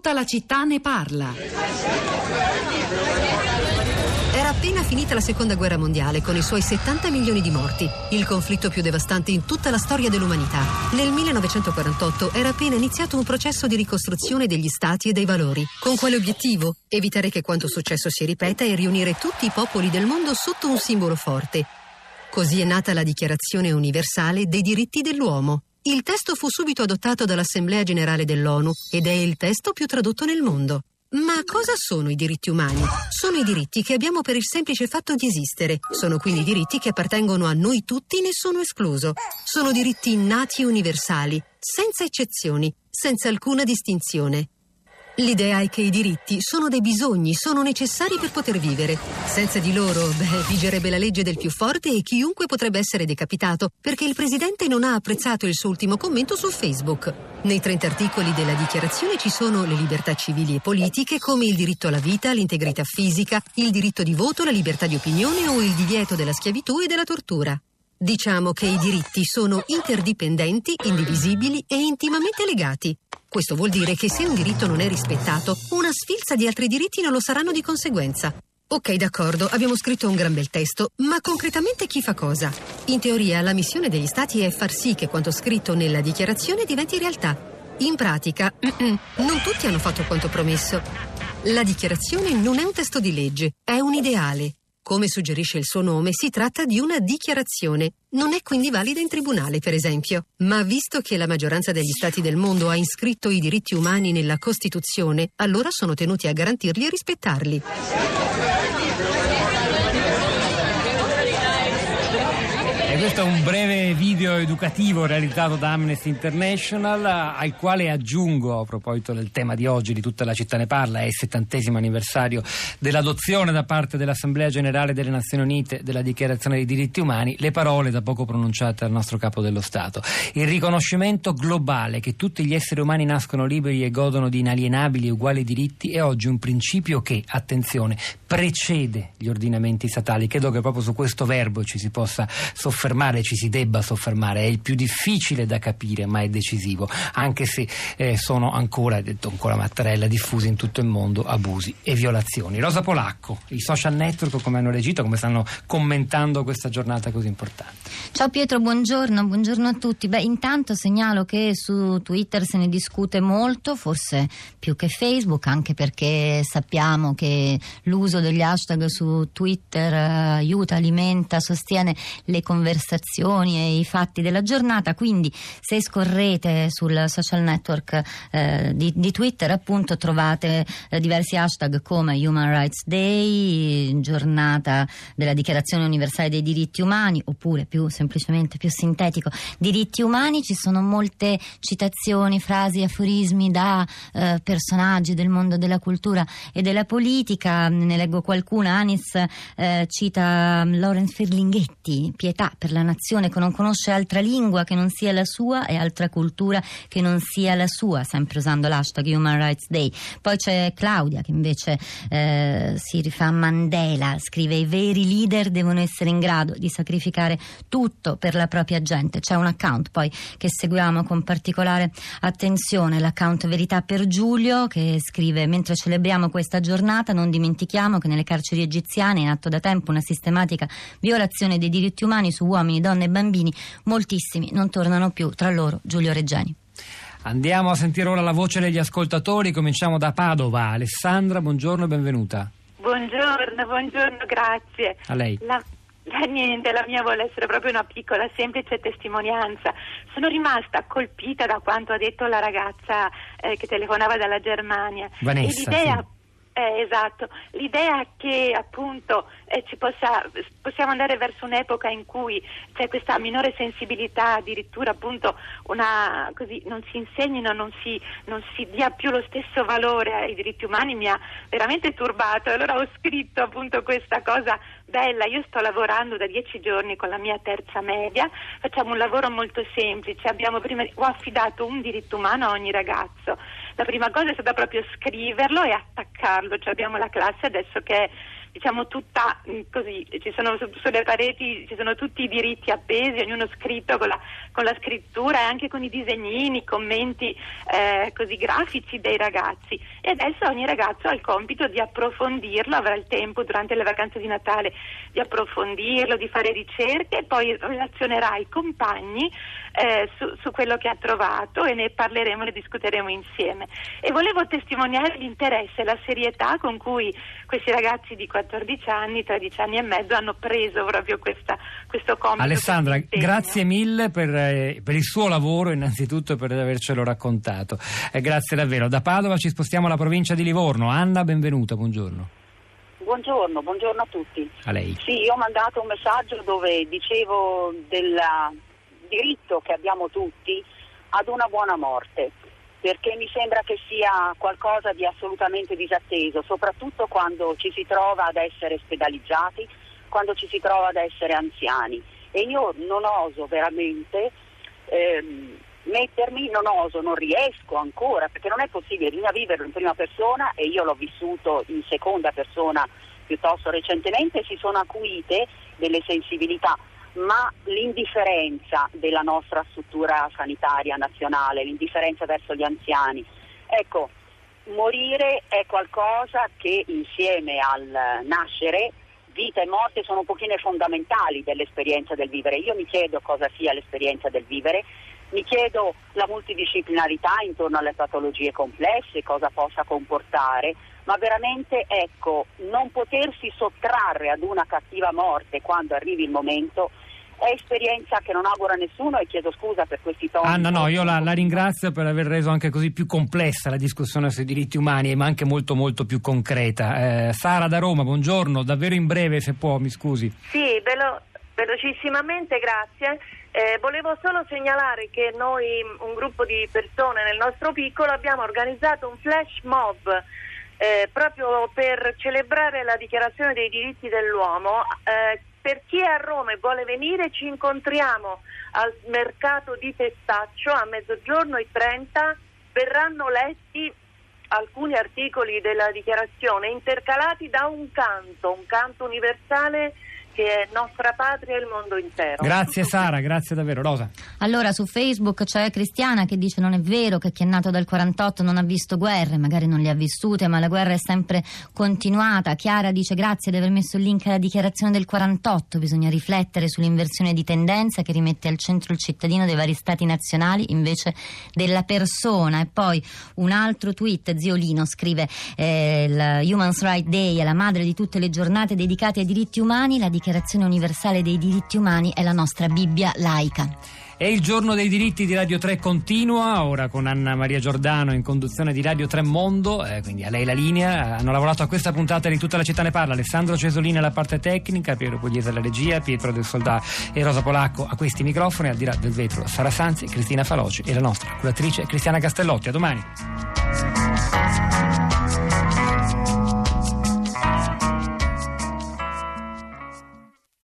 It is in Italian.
Tutta la città ne parla. Era appena finita la seconda guerra mondiale con i suoi 70 milioni di morti, il conflitto più devastante in tutta la storia dell'umanità. Nel 1948 era appena iniziato un processo di ricostruzione degli stati e dei valori. Con quale obiettivo? Evitare che quanto successo si ripeta e riunire tutti i popoli del mondo sotto un simbolo forte. Così è nata la Dichiarazione universale dei diritti dell'uomo. Il testo fu subito adottato dall'Assemblea generale dell'ONU ed è il testo più tradotto nel mondo. Ma cosa sono i diritti umani? Sono i diritti che abbiamo per il semplice fatto di esistere. Sono quindi diritti che appartengono a noi tutti, nessuno escluso. Sono diritti innati e universali, senza eccezioni, senza alcuna distinzione. L'idea è che i diritti sono dei bisogni, sono necessari per poter vivere. Senza di loro, beh, vigerebbe la legge del più forte e chiunque potrebbe essere decapitato, perché il presidente non ha apprezzato il suo ultimo commento su Facebook. Nei 30 articoli della dichiarazione ci sono le libertà civili e politiche, come il diritto alla vita, l'integrità fisica, il diritto di voto, la libertà di opinione o il divieto della schiavitù e della tortura. Diciamo che i diritti sono interdipendenti, indivisibili e intimamente legati. Questo vuol dire che se un diritto non è rispettato, una sfilza di altri diritti non lo saranno di conseguenza. Ok, d'accordo, abbiamo scritto un gran bel testo, ma concretamente chi fa cosa? In teoria, la missione degli Stati è far sì che quanto scritto nella dichiarazione diventi realtà. In pratica, non tutti hanno fatto quanto promesso. La dichiarazione non è un testo di legge, è un ideale. Come suggerisce il suo nome, si tratta di una dichiarazione. Non è quindi valida in tribunale, per esempio. Ma visto che la maggioranza degli stati del mondo ha iscritto i diritti umani nella Costituzione, allora sono tenuti a garantirli e rispettarli. Questo è un breve video educativo realizzato da Amnesty International al quale aggiungo a proposito del tema di oggi di tutta la città ne parla, è il settantesimo anniversario dell'adozione da parte dell'Assemblea Generale delle Nazioni Unite della Dichiarazione dei diritti umani, le parole da poco pronunciate dal nostro capo dello Stato. Il riconoscimento globale che tutti gli esseri umani nascono liberi e godono di inalienabili e uguali diritti è oggi un principio che, attenzione, precede gli ordinamenti statali. Credo che proprio su questo verbo ci si possa soffermare soffermare, ci si debba soffermare, è il più difficile da capire ma è decisivo, anche se eh, sono ancora, detto ancora Mattarella, diffusi in tutto il mondo abusi e violazioni. Rosa Polacco, i social network come hanno reagito, come stanno commentando questa giornata così importante? Ciao Pietro, buongiorno, buongiorno a tutti. Beh, intanto segnalo che su Twitter se ne discute molto, forse più che Facebook, anche perché sappiamo che l'uso degli hashtag su Twitter eh, aiuta, alimenta, sostiene le conversazioni conversazioni e i fatti della giornata, quindi se scorrete sul social network eh, di, di, Twitter appunto trovate eh, diversi hashtag come Human Rights Day, giornata della Dichiarazione Universale dei Diritti Umani oppure più semplicemente più sintetico diritti umani, ci sono molte citazioni, frasi, aforismi da eh, personaggi del mondo della cultura e della politica, ne leggo qualcuna, Anis eh, cita Lawrence Ferlinghetti, pietà per la nazione che non conosce altra lingua che non sia la sua e altra cultura che non sia la sua, sempre usando l'hashtag Human Rights Day. Poi c'è Claudia che invece eh, si rifà a Mandela, scrive i veri leader devono essere in grado di sacrificare tutto per la propria gente. C'è un account poi che seguiamo con particolare attenzione, l'account Verità per Giulio che scrive mentre celebriamo questa giornata non dimentichiamo che nelle carceri egiziane è in atto da tempo una sistematica violazione dei diritti umani su uomini, donne e bambini, moltissimi non tornano più, tra loro Giulio Reggiani. Andiamo a sentire ora la voce degli ascoltatori, cominciamo da Padova. Alessandra, buongiorno e benvenuta. Buongiorno, buongiorno, grazie. A lei. La... Niente, la mia vuole essere proprio una piccola, semplice testimonianza. Sono rimasta colpita da quanto ha detto la ragazza eh, che telefonava dalla Germania. Vanessa. E l'idea, sì eh, esatto, l'idea che appunto eh, possa, possiamo andare verso un'epoca in cui c'è questa minore sensibilità, addirittura appunto una, così, non si insegnino, non si, non si dia più lo stesso valore ai diritti umani mi ha veramente turbato. Allora ho scritto appunto questa cosa bella, io sto lavorando da dieci giorni con la mia terza media, facciamo un lavoro molto semplice, prima, ho affidato un diritto umano a ogni ragazzo. La prima cosa è stata proprio scriverlo e attaccarlo, cioè abbiamo la classe adesso che diciamo tutta mh, così, ci sono su, sulle pareti ci sono tutti i diritti appesi, ognuno scritto con la, con la scrittura e anche con i disegnini, i commenti eh, così grafici dei ragazzi e adesso ogni ragazzo ha il compito di approfondirlo, avrà il tempo durante le vacanze di Natale di approfondirlo, di fare ricerche e poi relazionerà ai compagni eh, su, su, quello che ha trovato e ne parleremo, ne discuteremo insieme. E volevo testimoniare l'interesse e la serietà con cui questi ragazzi di 14 anni, 13 anni e mezzo hanno preso proprio questa, questo compito. Alessandra, grazie mille per, eh, per, il suo lavoro, innanzitutto per avercelo raccontato. Eh, grazie davvero. Da Padova ci spostiamo alla provincia di Livorno. Anna, benvenuta, buongiorno. Buongiorno, buongiorno a tutti. A lei. Sì, io ho mandato un messaggio dove dicevo della diritto che abbiamo tutti ad una buona morte, perché mi sembra che sia qualcosa di assolutamente disatteso, soprattutto quando ci si trova ad essere ospedalizzati, quando ci si trova ad essere anziani. E io non oso veramente ehm, mettermi, non oso, non riesco ancora, perché non è possibile, bisogna viverlo in prima persona e io l'ho vissuto in seconda persona piuttosto recentemente, si sono acuite delle sensibilità ma l'indifferenza della nostra struttura sanitaria nazionale, l'indifferenza verso gli anziani. Ecco, morire è qualcosa che insieme al nascere, vita e morte sono un pochino fondamentali dell'esperienza del vivere. Io mi chiedo cosa sia l'esperienza del vivere, mi chiedo la multidisciplinarità intorno alle patologie complesse, cosa possa comportare, ma veramente ecco, non potersi sottrarre ad una cattiva morte quando arrivi il momento è esperienza che non auguro a nessuno e chiedo scusa per questi toni. Anna, no, io la, la, ringrazio per aver reso anche così più complessa la discussione sui diritti umani, ma anche molto molto più concreta. Eh, Sara da Roma, buongiorno, davvero in breve se può, mi scusi. Sì, velo- velocissimamente, grazie. Eh, volevo solo segnalare che noi, un gruppo di persone nel nostro piccolo, abbiamo organizzato un flash mob eh, proprio per celebrare la dichiarazione dei diritti dell'uomo. Eh, per chi è a Roma e vuole venire ci incontriamo al mercato di Testaccio a mezzogiorno e 30, verranno letti alcuni articoli della dichiarazione intercalati da un canto, un canto universale che è nostra patria e il mondo intero. Grazie Sara, grazie davvero. Rosa. Allora su Facebook c'è Cristiana che dice non è vero che chi è nato dal 48 non ha visto guerre, magari non le ha vissute, ma la guerra è sempre continuata. Chiara dice grazie di aver messo il link alla dichiarazione del 48, bisogna riflettere sull'inversione di tendenza che rimette al centro il cittadino dei vari stati nazionali invece della persona. E poi un altro tweet, Ziolino scrive eh, il Human Rights Day è la madre di tutte le giornate dedicate ai diritti umani, la dichiarazione Dichiarazione universale dei diritti umani è la nostra Bibbia laica. E il giorno dei diritti di Radio 3 continua, ora con Anna Maria Giordano in conduzione di Radio 3 Mondo, eh, quindi a lei la linea. Hanno lavorato a questa puntata di Tutta la città ne parla, Alessandro Cesolini alla parte tecnica, Piero Pugliese alla regia, Pietro del Soldà e Rosa Polacco a questi microfoni, al di là del vetro Sara Sanzi, Cristina Faloci e la nostra curatrice Cristiana Castellotti. A domani.